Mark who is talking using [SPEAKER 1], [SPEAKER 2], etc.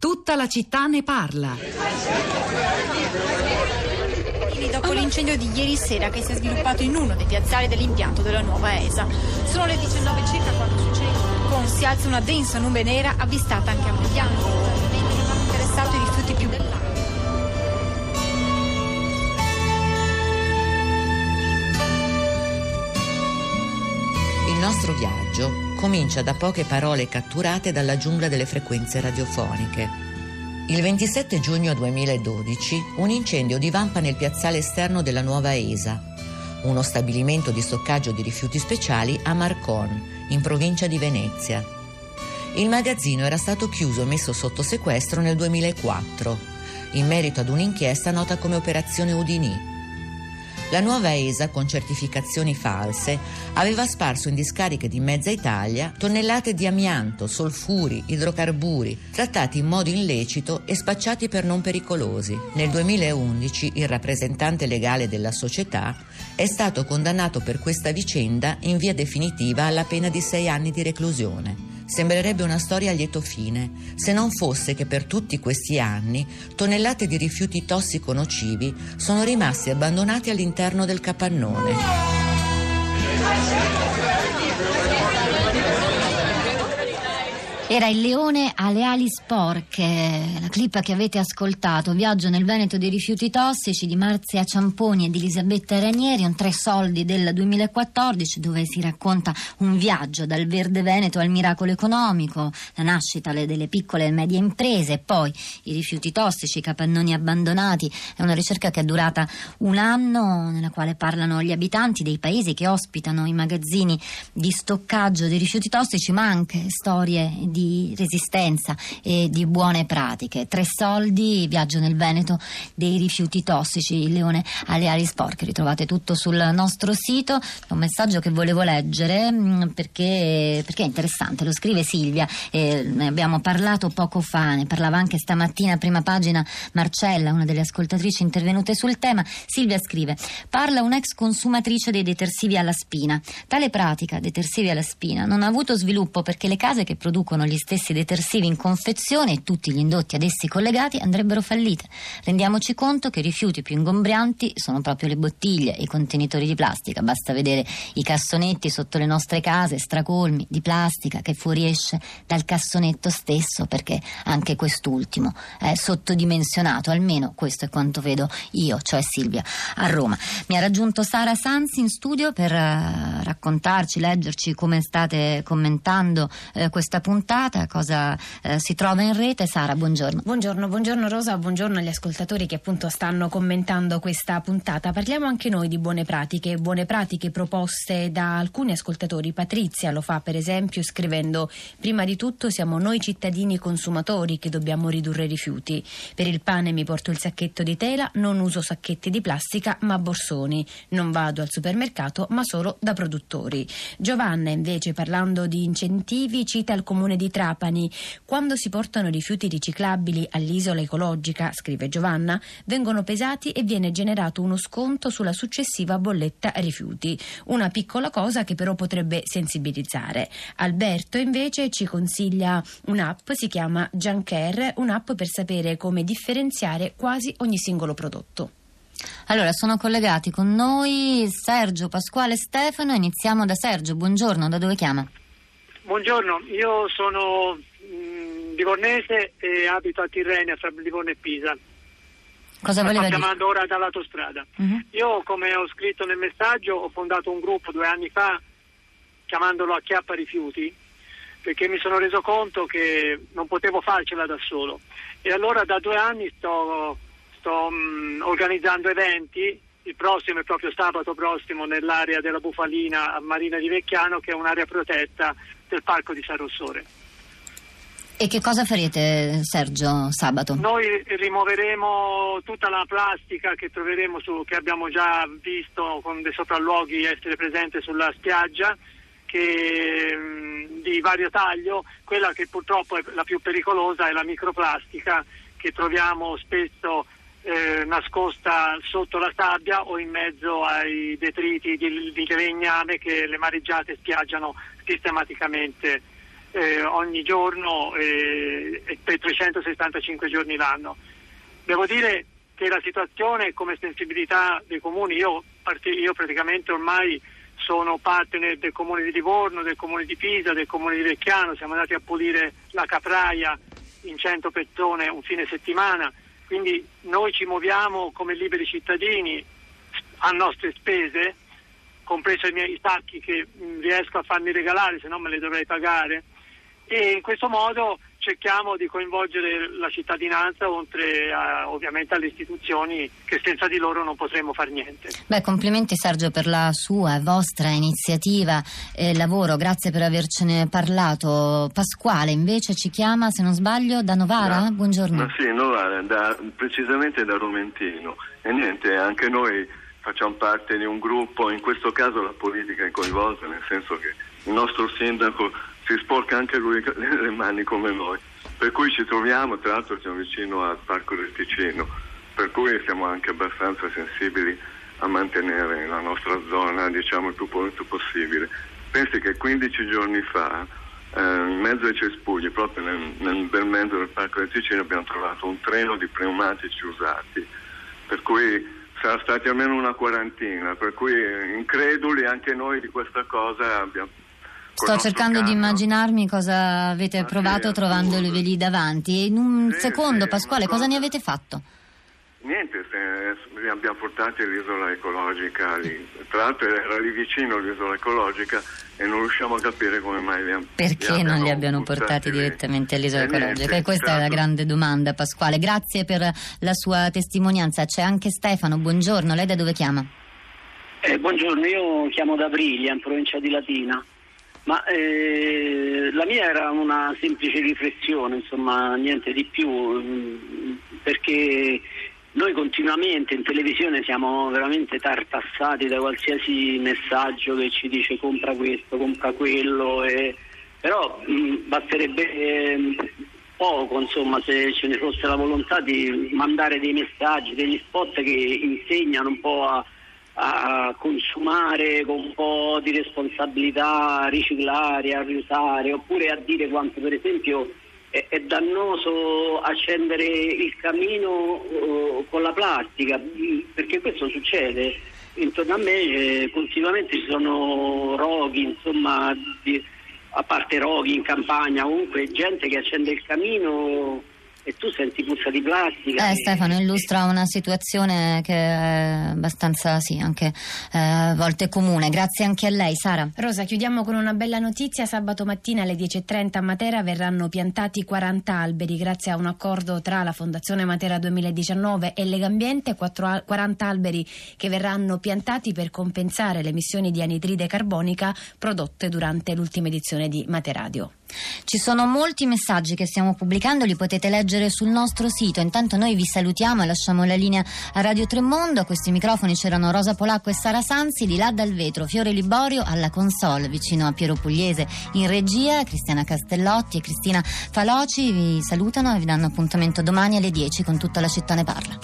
[SPEAKER 1] Tutta la città ne parla.
[SPEAKER 2] Dopo l'incendio di ieri sera che si è sviluppato in uno dei piazzali dell'impianto della nuova ESA. Sono le 19 circa quando succede. Con si alza una densa nube nera avvistata anche a Mediano.
[SPEAKER 3] Nostro viaggio comincia da poche parole catturate dalla giungla delle frequenze radiofoniche. Il 27 giugno 2012 un incendio divampa nel piazzale esterno della nuova ESA, uno stabilimento di stoccaggio di rifiuti speciali a Marcon, in provincia di Venezia. Il magazzino era stato chiuso e messo sotto sequestro nel 2004, in merito ad un'inchiesta nota come Operazione Udinì. La nuova ESA, con certificazioni false, aveva sparso in discariche di mezza Italia tonnellate di amianto, solfuri, idrocarburi, trattati in modo illecito e spacciati per non pericolosi. Nel 2011 il rappresentante legale della società è stato condannato per questa vicenda in via definitiva alla pena di sei anni di reclusione. Sembrerebbe una storia a lieto fine, se non fosse che per tutti questi anni tonnellate di rifiuti tossico nocivi sono rimasti abbandonati all'interno del capannone.
[SPEAKER 4] Era il leone alle ali sporche, la clip che avete ascoltato, Viaggio nel Veneto dei rifiuti tossici di Marzia Ciamponi e di Elisabetta Ranieri, un tre soldi del 2014 dove si racconta un viaggio dal verde Veneto al miracolo economico, la nascita delle piccole e medie imprese poi i rifiuti tossici, i capannoni abbandonati. È una ricerca che è durata un anno nella quale parlano gli abitanti dei paesi che ospitano i magazzini di stoccaggio dei rifiuti tossici ma anche storie di di resistenza e di buone pratiche. Tre soldi, viaggio nel Veneto dei rifiuti tossici, il leone alle ali sporche. Ritrovate tutto sul nostro sito. Un messaggio che volevo leggere mm, perché, perché è interessante. Lo scrive Silvia, eh, ne abbiamo parlato poco fa, ne parlava anche stamattina, prima pagina Marcella, una delle ascoltatrici intervenute sul tema. Silvia scrive: Parla un'ex consumatrice dei detersivi alla spina. Tale pratica, detersivi alla spina, non ha avuto sviluppo perché le case che producono gli stessi detersivi in confezione e tutti gli indotti ad essi collegati andrebbero fallite. Rendiamoci conto che i rifiuti più ingombrianti sono proprio le bottiglie e i contenitori di plastica. Basta vedere i cassonetti sotto le nostre case, stracolmi di plastica che fuoriesce dal cassonetto stesso perché anche quest'ultimo è sottodimensionato, almeno questo è quanto vedo io, cioè Silvia, a Roma. Mi ha raggiunto Sara Sanzi in studio per uh, raccontarci, leggerci come state commentando uh, questa puntata puntata, cosa eh, si trova in rete. Sara, buongiorno.
[SPEAKER 5] Buongiorno, buongiorno Rosa, buongiorno agli ascoltatori che appunto stanno commentando questa puntata. Parliamo anche noi di buone pratiche, buone pratiche proposte da alcuni ascoltatori. Patrizia lo fa per esempio scrivendo prima di tutto siamo noi cittadini consumatori che dobbiamo ridurre i rifiuti. Per il pane mi porto il sacchetto di tela, non uso sacchetti di plastica ma borsoni. Non vado al supermercato ma solo da produttori. Giovanna invece parlando di incentivi cita il comune di Trapani. Quando si portano rifiuti riciclabili all'isola ecologica, scrive Giovanna, vengono pesati e viene generato uno sconto sulla successiva bolletta rifiuti. Una piccola cosa che però potrebbe sensibilizzare. Alberto invece ci consiglia un'app, si chiama Junker, un'app per sapere come differenziare quasi ogni singolo prodotto.
[SPEAKER 4] Allora, sono collegati con noi Sergio, Pasquale e Stefano. Iniziamo da Sergio. Buongiorno, da dove chiama?
[SPEAKER 6] Buongiorno, io sono mh, livornese e abito a Tirrenia, fra Livorno e Pisa.
[SPEAKER 4] Cosa voleva
[SPEAKER 6] dire? Sto chiamando ora dall'autostrada. Uh-huh. Io, come ho scritto nel messaggio, ho fondato un gruppo due anni fa chiamandolo Acchiappa Rifiuti perché mi sono reso conto che non potevo farcela da solo. E allora da due anni sto, sto mh, organizzando eventi il prossimo è proprio sabato prossimo nell'area della Bufalina a Marina di Vecchiano che è un'area protetta del parco di San Rossore.
[SPEAKER 4] E che cosa farete Sergio sabato?
[SPEAKER 6] Noi rimuoveremo tutta la plastica che troveremo su, che abbiamo già visto con dei sopralluoghi essere presente sulla spiaggia che, di vario taglio, quella che purtroppo è la più pericolosa è la microplastica che troviamo spesso eh, nascosta sotto la sabbia o in mezzo ai detriti di, di legname che le mareggiate spiaggiano sistematicamente eh, ogni giorno eh, per 365 giorni l'anno. Devo dire che la situazione come sensibilità dei comuni, io, io praticamente ormai sono partner del comune di Livorno, del comune di Pisa, del comune di Vecchiano, siamo andati a pulire la capraia in 100 persone un fine settimana, quindi noi ci muoviamo come liberi cittadini a nostre spese, compreso i miei sacchi che riesco a farmi regalare, se no me li dovrei pagare. E in questo modo cerchiamo di coinvolgere la cittadinanza oltre a, ovviamente alle istituzioni che senza di loro non potremmo fare niente.
[SPEAKER 4] Beh, complimenti Sergio per la sua e vostra iniziativa e lavoro, grazie per avercene parlato. Pasquale invece ci chiama, se non sbaglio, da Novara?
[SPEAKER 7] Da,
[SPEAKER 4] Buongiorno.
[SPEAKER 7] Sì, Novara, da, precisamente da Romentino. E niente, anche noi facciamo parte di un gruppo, in questo caso la politica è coinvolta, nel senso che il nostro sindaco si sporca anche lui le mani come noi. Per cui ci troviamo, tra l'altro siamo vicino al Parco del Ticino, per cui siamo anche abbastanza sensibili a mantenere la nostra zona diciamo, il più, più possibile. Pensi che 15 giorni fa, eh, in mezzo ai cespugli, proprio nel, nel bel mezzo del Parco del Ticino, abbiamo trovato un treno di pneumatici usati, per cui sarà stati almeno una quarantina, per cui increduli anche noi di questa cosa abbiamo
[SPEAKER 4] Sto cercando di immaginarmi cosa avete provato sì, trovandoli lì davanti. In un sì, secondo, sì, Pasquale, cosa ne avete fatto?
[SPEAKER 7] Niente, li abbiamo portati all'isola ecologica lì. Tra l'altro era lì vicino l'isola ecologica e non riusciamo a capire come mai li,
[SPEAKER 4] Perché
[SPEAKER 7] li
[SPEAKER 4] non li abbiano portati lì. direttamente all'isola eh, ecologica? Niente, e questa certo. è la grande domanda, Pasquale. Grazie per la sua testimonianza. C'è anche Stefano, buongiorno. Lei da dove chiama?
[SPEAKER 8] Eh, buongiorno, io chiamo da Briglia, in provincia di Latina. Ma eh, la mia era una semplice riflessione, insomma, niente di più, mm, perché noi continuamente in televisione siamo veramente tartassati da qualsiasi messaggio che ci dice compra questo, compra quello, e, però mh, mm, basterebbe eh, poco, insomma, se ce ne fosse la volontà di mandare dei messaggi, degli spot che insegnano un po' a a consumare con un po' di responsabilità, a riciclare, a riusare, oppure a dire quanto per esempio è, è dannoso accendere il camino uh, con la plastica, perché questo succede. Intorno a me eh, continuamente ci sono roghi, insomma, di, a parte roghi in campagna, comunque gente che accende il camino e tu senti puzza di plastica.
[SPEAKER 4] Eh, Stefano illustra una situazione che è abbastanza, sì, anche eh, a volte comune. Grazie anche a lei, Sara.
[SPEAKER 5] Rosa, chiudiamo con una bella notizia. Sabato mattina alle 10.30 a Matera verranno piantati 40 alberi grazie a un accordo tra la Fondazione Matera 2019 e Legambiente. 40 alberi che verranno piantati per compensare le emissioni di anidride carbonica prodotte durante l'ultima edizione di Materadio.
[SPEAKER 4] Ci sono molti messaggi che stiamo pubblicando, li potete leggere sul nostro sito. Intanto noi vi salutiamo e lasciamo la linea a Radio Tremondo. A questi microfoni c'erano Rosa Polacco e Sara Sanzi, di là dal vetro Fiore Liborio alla console vicino a Piero Pugliese in regia, Cristiana Castellotti e Cristina Faloci vi salutano e vi danno appuntamento domani alle 10 con tutta la città ne parla.